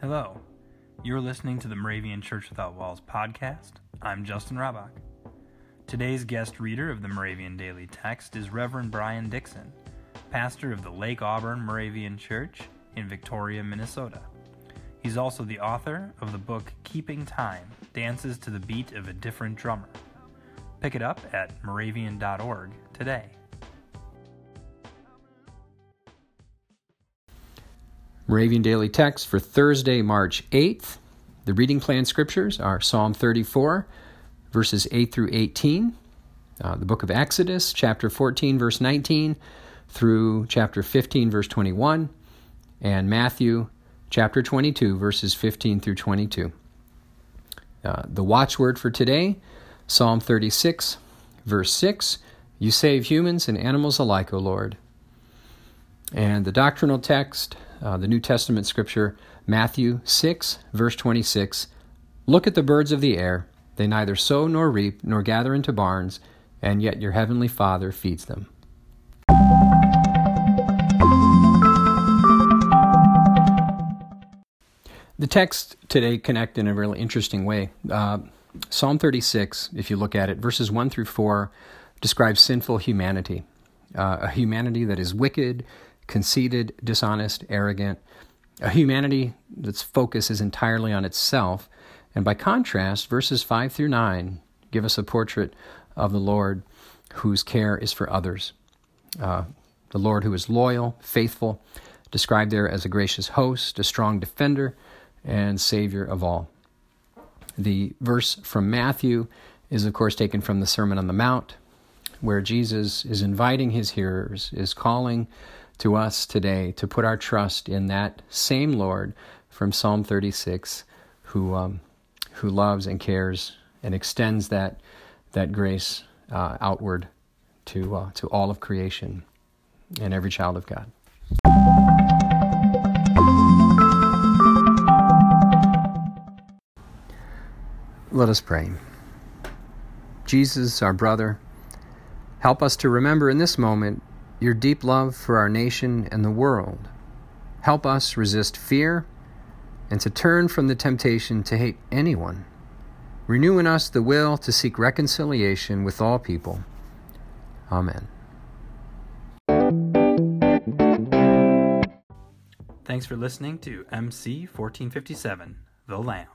Hello. You're listening to the Moravian Church Without Walls podcast. I'm Justin Rabach. Today's guest reader of the Moravian Daily Text is Reverend Brian Dixon, pastor of the Lake Auburn Moravian Church in Victoria, Minnesota. He's also the author of the book Keeping Time Dances to the Beat of a Different Drummer. Pick it up at moravian.org today. Moravian Daily Text for Thursday, March 8th. The reading plan scriptures are Psalm 34, verses 8 through 18, uh, the book of Exodus, chapter 14, verse 19, through chapter 15, verse 21, and Matthew, chapter 22, verses 15 through 22. Uh, the watchword for today, Psalm 36, verse 6 You save humans and animals alike, O Lord. And the doctrinal text, uh, the New Testament scripture, Matthew 6, verse 26 Look at the birds of the air. They neither sow nor reap nor gather into barns, and yet your heavenly Father feeds them. The text today connect in a really interesting way. Uh, Psalm 36, if you look at it, verses 1 through 4 describes sinful humanity, uh, a humanity that is wicked, conceited, dishonest, arrogant, a humanity that's focus is entirely on itself. And by contrast, verses 5 through 9 give us a portrait of the Lord whose care is for others. Uh, the Lord who is loyal, faithful, described there as a gracious host, a strong defender, and Savior of all. The verse from Matthew is, of course, taken from the Sermon on the Mount, where Jesus is inviting his hearers, is calling to us today to put our trust in that same Lord from Psalm 36 who, um, who loves and cares and extends that, that grace uh, outward to, uh, to all of creation and every child of God. Let us pray. Jesus, our brother, help us to remember in this moment your deep love for our nation and the world. Help us resist fear and to turn from the temptation to hate anyone. Renew in us the will to seek reconciliation with all people. Amen. Thanks for listening to MC 1457, The Lamb.